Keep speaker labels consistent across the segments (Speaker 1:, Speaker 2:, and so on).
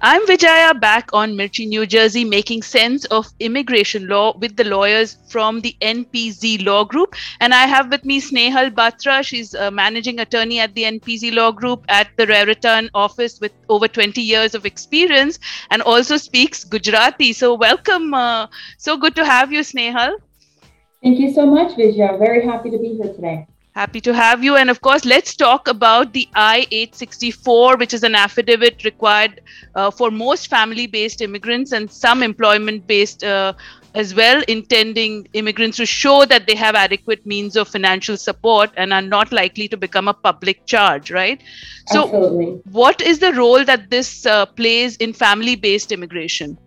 Speaker 1: I'm Vijaya back on Mirchi, New Jersey, making sense of immigration law with the lawyers from the NPZ Law Group. And I have with me Snehal Batra. She's a managing attorney at the NPZ Law Group at the Raritan office with over 20 years of experience and also speaks Gujarati. So, welcome. Uh, so good to have you, Snehal.
Speaker 2: Thank you so much, Vijaya. Very happy to be here today.
Speaker 1: Happy to have you. And of course, let's talk about the I 864, which is an affidavit required uh, for most family based immigrants and some employment based uh, as well, intending immigrants to show that they have adequate means of financial support and are not likely to become a public charge, right?
Speaker 2: So, Absolutely.
Speaker 1: what is the role that this uh, plays in family based immigration?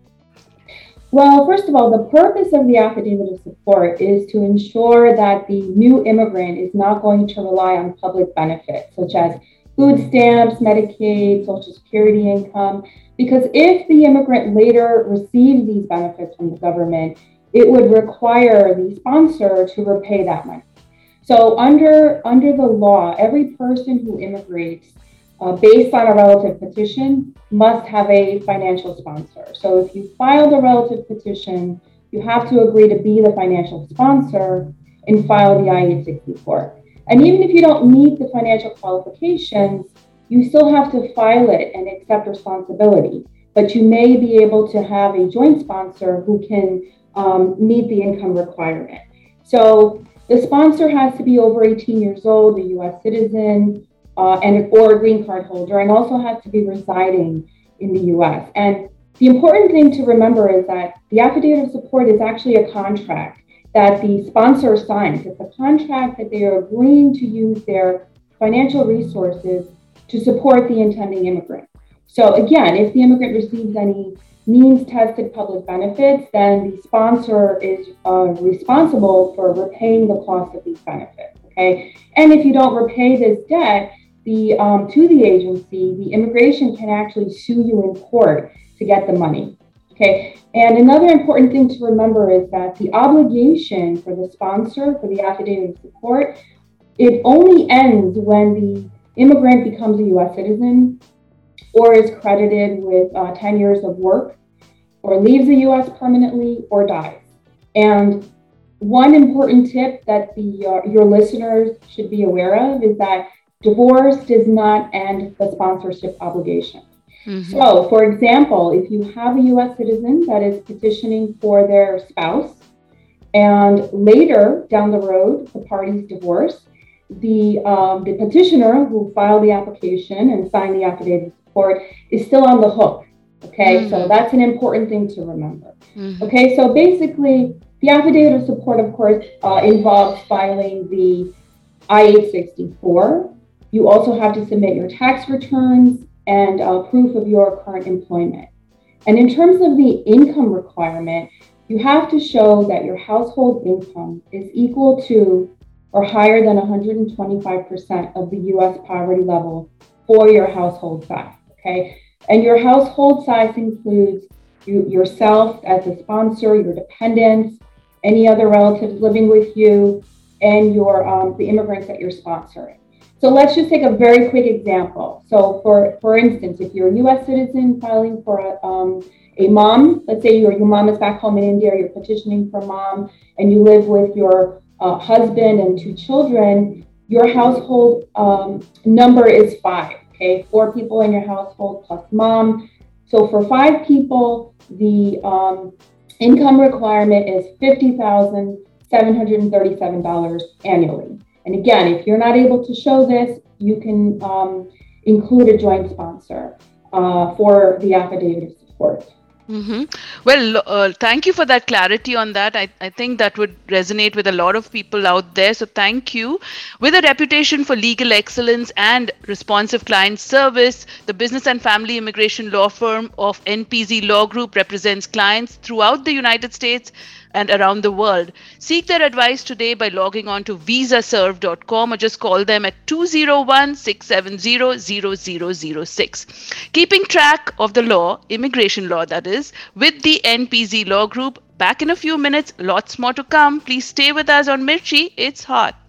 Speaker 2: Well, first of all, the purpose of the affidavit of support is to ensure that the new immigrant is not going to rely on public benefits such as food stamps, Medicaid, Social Security income, because if the immigrant later receives these benefits from the government, it would require the sponsor to repay that money. So under under the law, every person who immigrates uh, based on a relative petition must have a financial sponsor. So if you file a relative petition, you have to agree to be the financial sponsor and file the I-864. And even if you don't meet the financial qualifications, you still have to file it and accept responsibility. But you may be able to have a joint sponsor who can um, meet the income requirement. So the sponsor has to be over 18 years old, a US citizen, uh, and or a green card holder, and also has to be residing in the U.S. And the important thing to remember is that the affidavit of support is actually a contract that the sponsor signs. It's a contract that they are agreeing to use their financial resources to support the intending immigrant. So again, if the immigrant receives any means tested public benefits, then the sponsor is uh, responsible for repaying the cost of these benefits. Okay, and if you don't repay this debt, the um, to the agency, the immigration can actually sue you in court to get the money. Okay, and another important thing to remember is that the obligation for the sponsor for the affidavit of support it only ends when the immigrant becomes a U.S. citizen or is credited with uh, 10 years of work or leaves the U.S. permanently or dies. And one important tip that the uh, your listeners should be aware of is that divorce does not end the sponsorship obligation. Mm-hmm. So, for example, if you have a US citizen that is petitioning for their spouse, and later down the road, the parties divorce, the, um, the petitioner who filed the application and signed the affidavit of support is still on the hook. Okay, mm-hmm. so that's an important thing to remember. Mm-hmm. Okay, so basically, the affidavit of support, of course, uh, involves filing the I 864 you also have to submit your tax returns and uh, proof of your current employment. And in terms of the income requirement, you have to show that your household income is equal to or higher than 125% of the US poverty level for your household size. Okay. And your household size includes you, yourself as a sponsor, your dependents, any other relatives living with you, and your um, the immigrants that you're sponsoring. So let's just take a very quick example. So for, for instance, if you're a US citizen filing for a, um, a mom, let's say your, your mom is back home in India, you're petitioning for mom, and you live with your uh, husband and two children, your household um, number is five, okay? Four people in your household plus mom. So for five people, the um, income requirement is $50,737 annually. And again, if you're not able to show this, you can um, include a joint sponsor uh, for the affidavit of support.
Speaker 1: Mm-hmm. Well, uh, thank you for that clarity on that. I, I think that would resonate with a lot of people out there. So, thank you. With a reputation for legal excellence and responsive client service, the business and family immigration law firm of NPZ Law Group represents clients throughout the United States and around the world. Seek their advice today by logging on to visaserve.com or just call them at 201 670 0006. Keeping track of the law, immigration law that is, with the NPZ Law Group. Back in a few minutes, lots more to come. Please stay with us on Mirchi. It's hot.